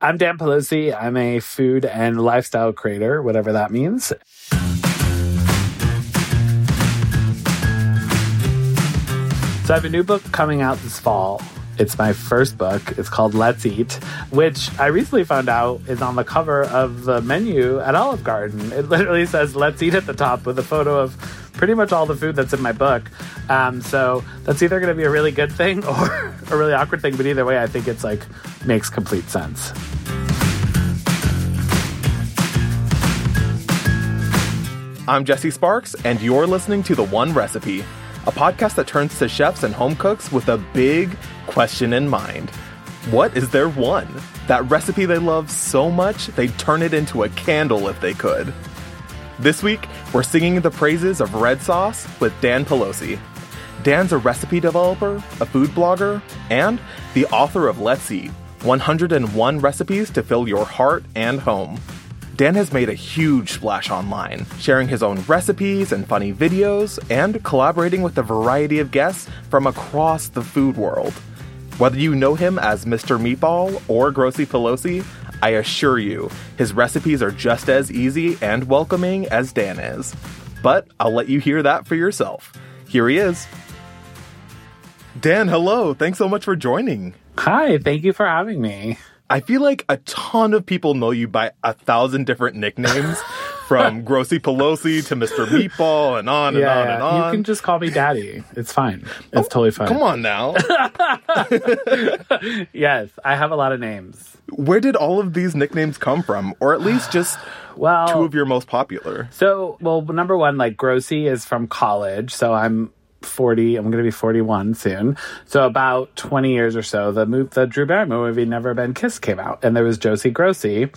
I'm Dan Pelosi. I'm a food and lifestyle creator, whatever that means. So I have a new book coming out this fall. It's my first book. It's called Let's Eat, which I recently found out is on the cover of the menu at Olive Garden. It literally says Let's Eat at the top with a photo of pretty much all the food that's in my book. Um, so that's either going to be a really good thing or a really awkward thing. But either way, I think it's like makes complete sense. I'm Jesse Sparks, and you're listening to The One Recipe, a podcast that turns to chefs and home cooks with a big question in mind. What is their one? That recipe they love so much, they'd turn it into a candle if they could. This week, we're singing the praises of red sauce with Dan Pelosi. Dan's a recipe developer, a food blogger, and the author of Let's Eat 101 Recipes to Fill Your Heart and Home. Dan has made a huge splash online, sharing his own recipes and funny videos, and collaborating with a variety of guests from across the food world. Whether you know him as Mr. Meatball or Grossy Pelosi, I assure you, his recipes are just as easy and welcoming as Dan is. But I'll let you hear that for yourself. Here he is. Dan, hello. Thanks so much for joining. Hi, thank you for having me. I feel like a ton of people know you by a thousand different nicknames, from Grossy Pelosi to Mr. Meatball and on and yeah, on and on. You can just call me Daddy. It's fine. It's oh, totally fine. Come on now. yes, I have a lot of names. Where did all of these nicknames come from? Or at least just Well, two of your most popular? So, well, number one, like Grossy is from college, so I'm 40. I'm going to be 41 soon. So about 20 years or so, the move, the Drew Barrymore movie Never Been Kissed came out, and there was Josie Grossi.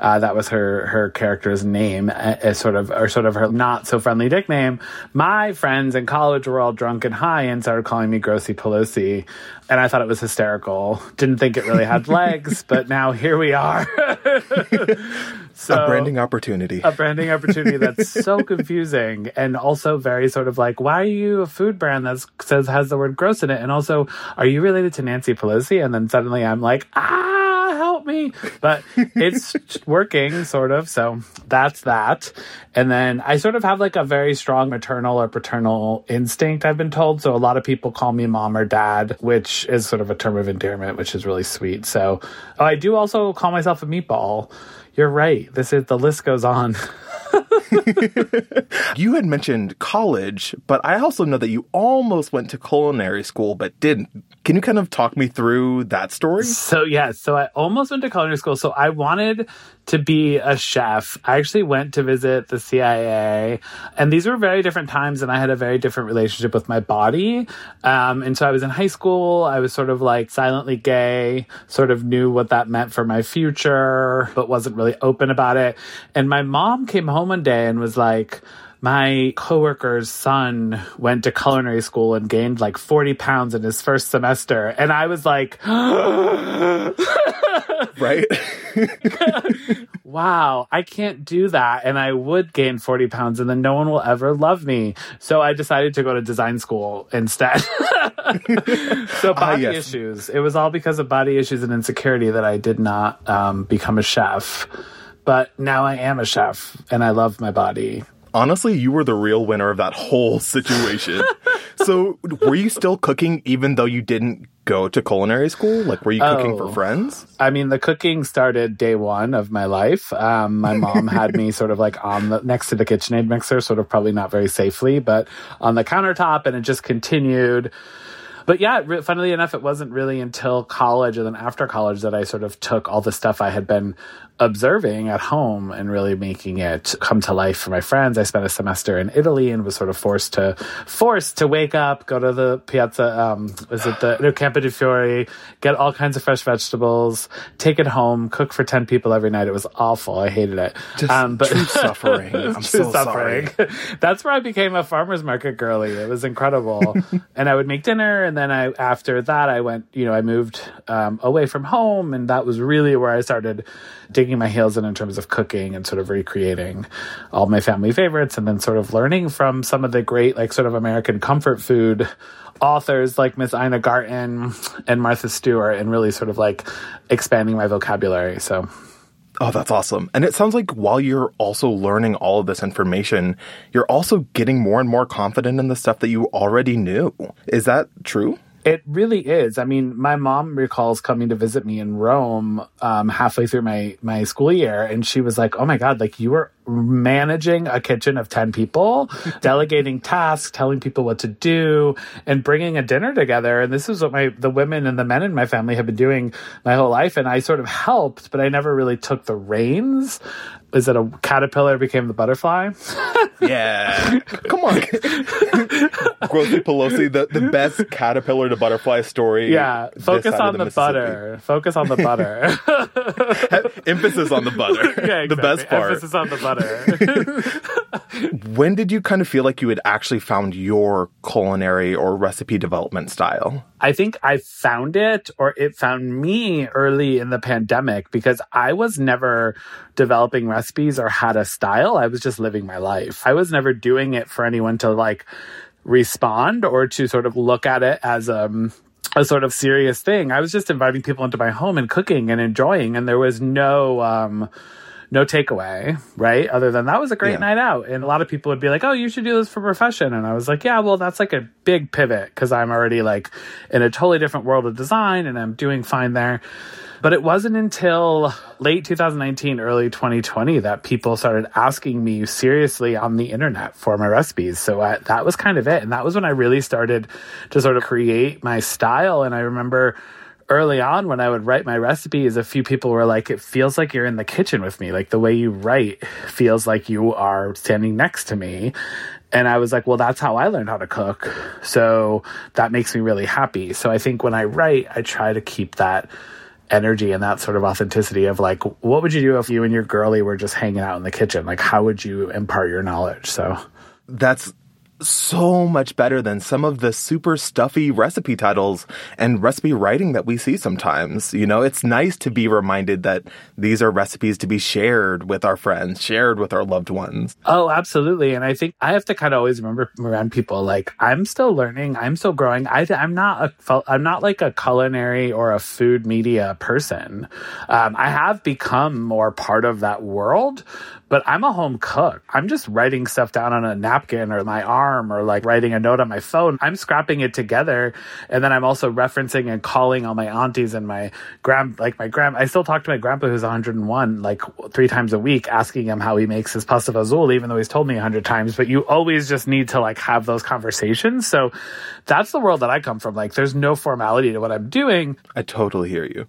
Uh, that was her her character's name, as sort of or sort of her not so friendly nickname. My friends in college were all drunk and high and started calling me Grossy Pelosi, and I thought it was hysterical. Didn't think it really had legs, but now here we are. so, a branding opportunity. A branding opportunity that's so confusing and also very sort of like, why are you a food brand that says has the word gross in it? And also, are you related to Nancy Pelosi? And then suddenly I'm like, ah, help me. But it's working, sort of. So that's that. And then I sort of have like a very strong maternal or paternal instinct, I've been told. So a lot of people call me mom or dad, which is sort of a term of endearment, which is really sweet. So oh, I do also call myself a meatball you're right. This is the list goes on. you had mentioned college, but I also know that you almost went to culinary school but didn't. Can you kind of talk me through that story? So, yes. Yeah, so I almost went to culinary school. So I wanted to be a chef. I actually went to visit the CIA, and these were very different times, and I had a very different relationship with my body. Um, and so I was in high school. I was sort of like silently gay, sort of knew what that meant for my future, but wasn't really open about it. And my mom came home one day and was like, my coworker's son went to culinary school and gained like 40 pounds in his first semester. And I was like, right? wow, I can't do that. And I would gain 40 pounds and then no one will ever love me. So I decided to go to design school instead. so ah, body yes. issues. It was all because of body issues and insecurity that I did not um, become a chef. But now I am a chef and I love my body honestly, you were the real winner of that whole situation. so, were you still cooking even though you didn't go to culinary school? Like, were you cooking oh, for friends? I mean, the cooking started day one of my life. Um, my mom had me sort of like on the next to the KitchenAid mixer, sort of probably not very safely, but on the countertop, and it just continued but yeah, funnily enough, it wasn't really until college and then after college that I sort of took all the stuff I had been observing at home and really making it come to life for my friends. I spent a semester in Italy and was sort of forced to forced to wake up, go to the piazza, um, was it the no, Campo de' Fiori, get all kinds of fresh vegetables, take it home, cook for ten people every night. It was awful. I hated it. Just um, but suffering. I'm so suffering. That's where I became a farmer's market girly. It was incredible. and I would make dinner and And then I, after that, I went, you know, I moved um, away from home. And that was really where I started digging my heels in in terms of cooking and sort of recreating all my family favorites and then sort of learning from some of the great, like, sort of American comfort food authors like Miss Ina Garten and Martha Stewart and really sort of like expanding my vocabulary. So Oh, that's awesome. And it sounds like while you're also learning all of this information, you're also getting more and more confident in the stuff that you already knew. Is that true? It really is. I mean, my mom recalls coming to visit me in Rome um, halfway through my my school year, and she was like, "Oh my god, like you were managing a kitchen of 10 people, delegating tasks, telling people what to do, and bringing a dinner together. And this is what my the women and the men in my family have been doing my whole life. And I sort of helped, but I never really took the reins. Is it a caterpillar became the butterfly? yeah. Come on. Grossy Pelosi, the, the best caterpillar to butterfly story. Yeah. Focus on the, the butter. Focus on the butter. Emphasis on the butter. Yeah, exactly. The best part. Emphasis on the butter when did you kind of feel like you had actually found your culinary or recipe development style? I think I found it or it found me early in the pandemic because I was never developing recipes or had a style. I was just living my life. I was never doing it for anyone to like respond or to sort of look at it as a um, a sort of serious thing. I was just inviting people into my home and cooking and enjoying and there was no um no takeaway, right? Other than that was a great yeah. night out. And a lot of people would be like, oh, you should do this for profession. And I was like, yeah, well, that's like a big pivot because I'm already like in a totally different world of design and I'm doing fine there. But it wasn't until late 2019, early 2020 that people started asking me seriously on the internet for my recipes. So I, that was kind of it. And that was when I really started to sort of create my style. And I remember early on when I would write my recipes, a few people were like, it feels like you're in the kitchen with me. Like the way you write feels like you are standing next to me. And I was like, well, that's how I learned how to cook. So that makes me really happy. So I think when I write, I try to keep that energy and that sort of authenticity of like, what would you do if you and your girlie were just hanging out in the kitchen? Like, how would you impart your knowledge? So that's so much better than some of the super stuffy recipe titles and recipe writing that we see sometimes. You know, it's nice to be reminded that these are recipes to be shared with our friends, shared with our loved ones. Oh, absolutely. And I think I have to kind of always remember around people like I'm still learning, I'm still growing. I, am not a, I'm not like a culinary or a food media person. Um, I have become more part of that world, but I'm a home cook. I'm just writing stuff down on a napkin or my arm or like writing a note on my phone. I'm scrapping it together. And then I'm also referencing and calling all my aunties and my grand, like my grand, I still talk to my grandpa who's 101 like three times a week asking him how he makes his pasta fazool, even though he's told me a hundred times. But you always just need to like have those conversations. So that's the world that I come from. Like there's no formality to what I'm doing. I totally hear you.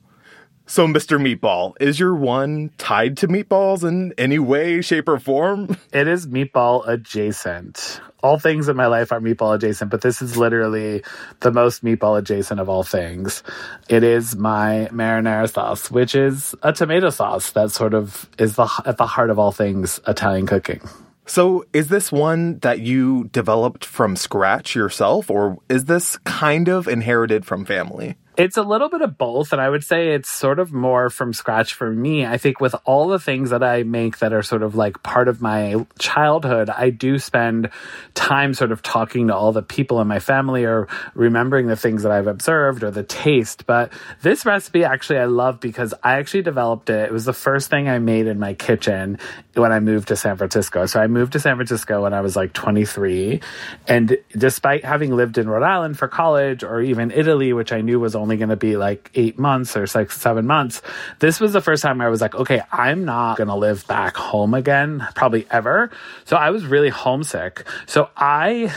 So, Mr. Meatball, is your one tied to meatballs in any way, shape, or form? It is meatball adjacent. All things in my life are meatball adjacent, but this is literally the most meatball adjacent of all things. It is my marinara sauce, which is a tomato sauce that sort of is the, at the heart of all things Italian cooking. So, is this one that you developed from scratch yourself, or is this kind of inherited from family? It's a little bit of both. And I would say it's sort of more from scratch for me. I think with all the things that I make that are sort of like part of my childhood, I do spend time sort of talking to all the people in my family or remembering the things that I've observed or the taste. But this recipe actually I love because I actually developed it. It was the first thing I made in my kitchen when I moved to San Francisco. So I moved to San Francisco when I was like 23. And despite having lived in Rhode Island for college or even Italy, which I knew was only only going to be like eight months or like seven months. This was the first time I was like, okay, I'm not going to live back home again, probably ever. So I was really homesick. So I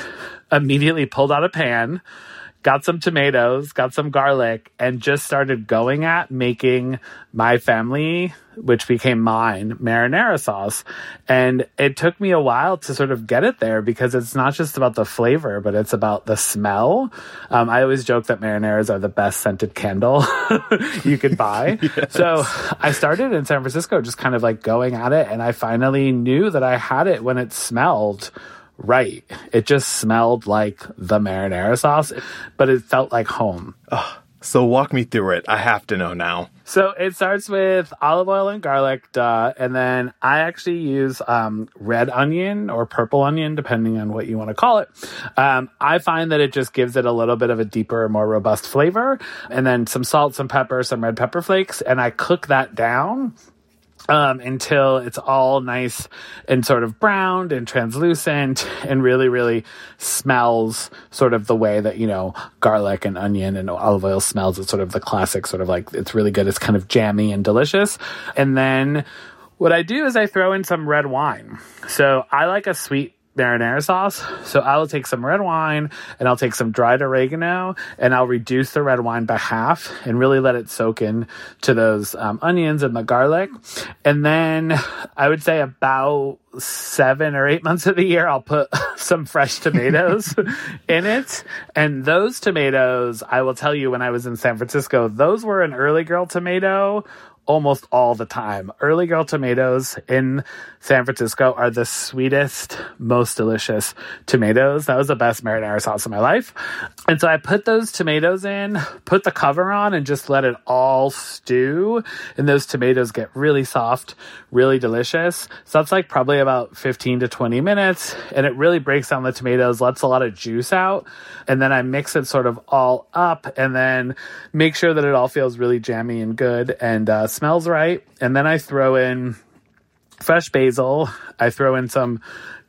immediately pulled out a pan got some tomatoes, got some garlic, and just started going at making my family, which became mine, marinara sauce. And it took me a while to sort of get it there because it's not just about the flavor, but it's about the smell. Um, I always joke that marinaras are the best scented candle you could buy. yes. So I started in San Francisco just kind of like going at it, and I finally knew that I had it when it smelled right. It just smelled like the marinara sauce, but it felt like home. So walk me through it. I have to know now. So it starts with olive oil and garlic, duh, and then I actually use um, red onion or purple onion, depending on what you want to call it. Um, I find that it just gives it a little bit of a deeper, more robust flavor, and then some salt, some pepper, some red pepper flakes, and I cook that down um, until it's all nice and sort of browned and translucent and really, really smells sort of the way that, you know, garlic and onion and olive oil smells. It's sort of the classic, sort of like it's really good. It's kind of jammy and delicious. And then what I do is I throw in some red wine. So I like a sweet marinara sauce. So I will take some red wine and I'll take some dried oregano and I'll reduce the red wine by half and really let it soak in to those um, onions and the garlic. And then I would say about seven or eight months of the year, I'll put some fresh tomatoes in it. And those tomatoes, I will tell you, when I was in San Francisco, those were an early girl tomato almost all the time. Early girl tomatoes in San Francisco are the sweetest, most delicious tomatoes. That was the best marinara sauce of my life. And so I put those tomatoes in, put the cover on, and just let it all stew. And those tomatoes get really soft, really delicious. So that's like probably about 15 to 20 minutes. And it really breaks down the tomatoes, lets a lot of juice out. And then I mix it sort of all up and then make sure that it all feels really jammy and good and uh, smells right. And then I throw in fresh basil. I throw in some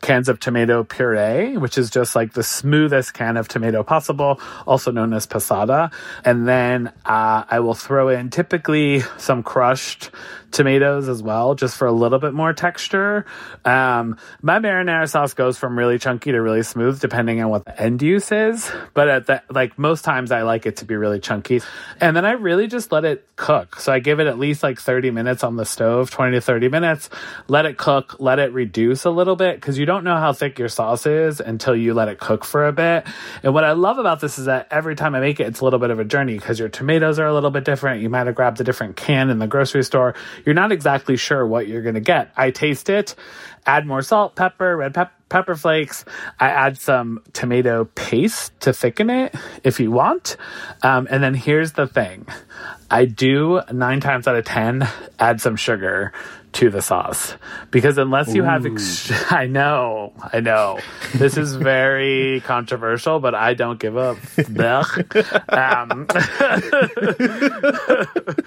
cans of tomato puree, which is just like the smoothest can of tomato possible, also known as passata. And then uh, I will throw in typically some crushed tomatoes as well, just for a little bit more texture. Um, my marinara sauce goes from really chunky to really smooth, depending on what the end use is. But at the, like most times, I like it to be really chunky, and then I really just let it cook. So I give it at least like 30 minutes on the stove, 20 to 30 minutes. Let it cook, let it reduce a little bit because you don't know how thick your sauce is until you let it cook for a bit. And what I love about this is that every time I make it, it's a little bit of a journey because your tomatoes are a little bit different. You might have grabbed a different can in the grocery store you're not exactly sure what you're going to get. I taste it, add more salt, pepper, red pep- pepper flakes. I add some tomato paste to thicken it if you want. Um, and then here's the thing I do nine times out of 10 add some sugar to the sauce. Because unless you have ex- I know I know. This is very controversial but I don't give up um,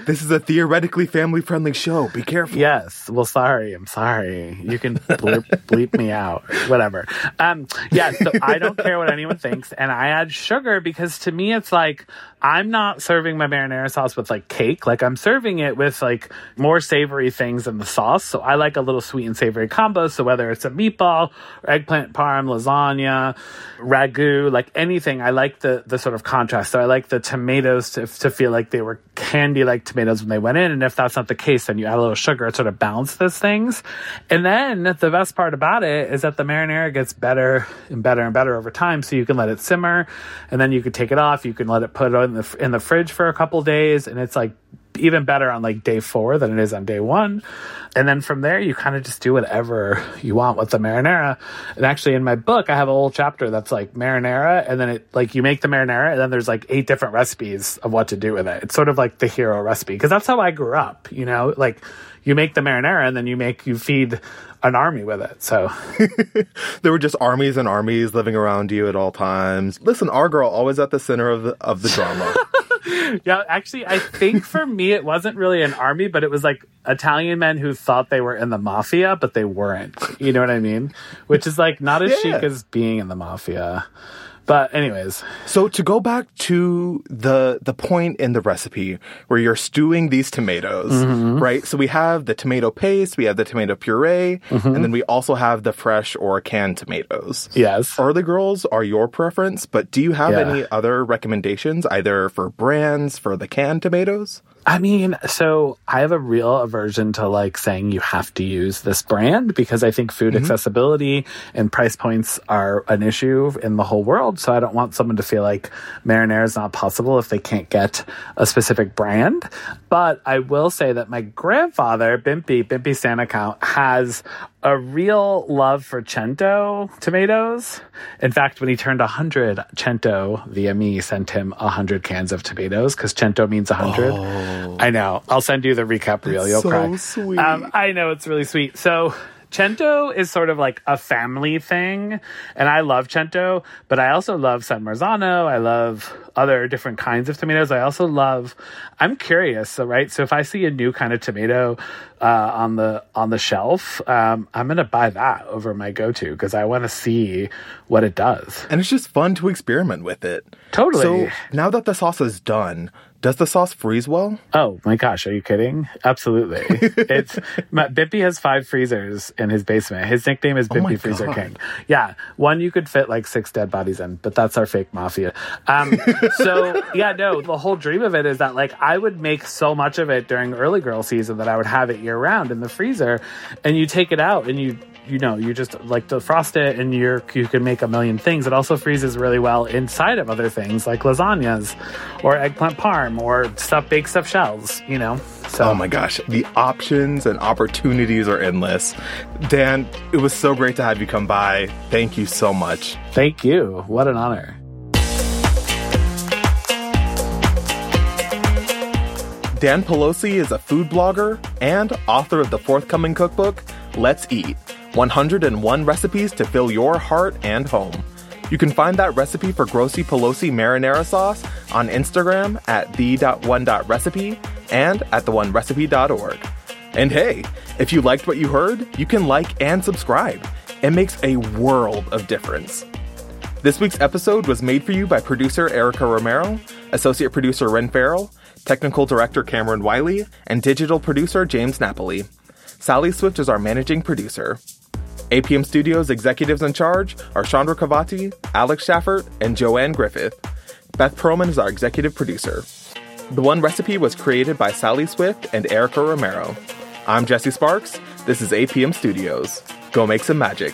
This is a theoretically family friendly show. Be careful. yes. Well sorry. I'm sorry. You can bleep, bleep me out. Whatever. Um yeah so I don't care what anyone thinks and I add sugar because to me it's like I'm not serving my marinara sauce with like cake like I'm serving it with like more savory things in the sauce. So I like a little sweet and savory combo. So whether it's a meatball, eggplant parm, lasagna, ragu, like anything, I like the the sort of contrast. So I like the tomatoes to, to feel like they were candy like tomatoes when they went in. And if that's not the case, then you add a little sugar, to sort of balance those things. And then the best part about it is that the marinara gets better and better and better over time. So you can let it simmer and then you can take it off. You can let it put it in the in the fridge for a couple days, and it's like even better on like day four than it is on day one. And then from there, you kind of just do whatever you want with the marinara. And actually, in my book, I have a whole chapter that's like marinara, and then it like you make the marinara, and then there's like eight different recipes of what to do with it. It's sort of like the hero recipe because that's how I grew up. You know, like you make the marinara, and then you make you feed an army with it. So There were just armies and armies living around you at all times. Listen, our girl always at the center of the, of the drama. yeah, actually, I think for me it wasn't really an army, but it was like Italian men who thought they were in the mafia, but they weren't. You know what I mean? Which is like not as Yeah. chic as being in the mafia. But anyways, So to go back to the the point in the recipe where you're stewing these tomatoes, mm-hmm. right? So we have the tomato paste, we have the tomato puree, mm-hmm. and then we also have the fresh or canned tomatoes. yes. Early girls are your preference, but do you have Yeah. any other recommendations either for brands for the canned tomatoes? I mean, so I have a real aversion to like saying you have to use this brand because I think food mm-hmm. accessibility and price points are an issue in the whole world. So I don't want someone to feel like marinara is not possible if they can't get a specific brand. But I will say that my grandfather, Bimpy, Bimpy Stan Account, has a real love for Cento tomatoes. In fact, when he turned 100, Cento, via me, sent him 100 cans of tomatoes because Cento means 100. Oh, I know. I'll send you the recap reel. You'll so cry. Sweet. Um, I know it's really sweet. So Cento is sort of like a family thing, and I love Cento, but I also love San Marzano. I love other different kinds of tomatoes. I also love. I'm curious, so, right? So if I see a new kind of tomato uh, on the on the shelf, um, I'm gonna buy that over my go-to because I want to see what it does. And it's just fun to experiment with it. Totally. So now that the sauce is done, does the sauce freeze well? Oh my gosh, are you kidding? Absolutely. it's Bimpy has five freezers in his basement. His nickname is oh Bimpy oh Freezer God. King. Yeah, one you could fit like six dead bodies in, but that's our fake mafia. Um, so yeah, no, the whole dream of it is that like I would make so much of it during early girl season that I would have it year round in the freezer, and you take it out and you you know you just like defrost it and you're you can make a million things. It also freezes really well inside of other things like lasagnas or eggplant parm or stuff baked stuffed shells you know? So oh my gosh. The options and opportunities are endless. Dan it was so great to have you come by. Thank you so much. Thank you. What an honor. Dan Pelosi is a food blogger and author of the forthcoming cookbook, Let's Eat 101 recipes to fill your heart and home. You can find that recipe for Grossy Pelosi marinara sauce on Instagram at the.one.recipe and at theonerecipe.org. And hey, if you liked what you heard, you can like and subscribe. It makes a world of difference. This week's episode was made for you by producer Erica Romero, associate producer Ren Farrell, technical director Cameron Wiley, and digital producer James Napoli. Sally Swift is our managing producer. APM Studios executives in charge are Chandra Kavati, Alex Schaffert, and Joanne Griffith. Beth Perlman is our executive producer. The One Recipe was created by Sally Swift and Erica Romero. I'm Jesse Sparks. This is APM Studios. Go make some magic.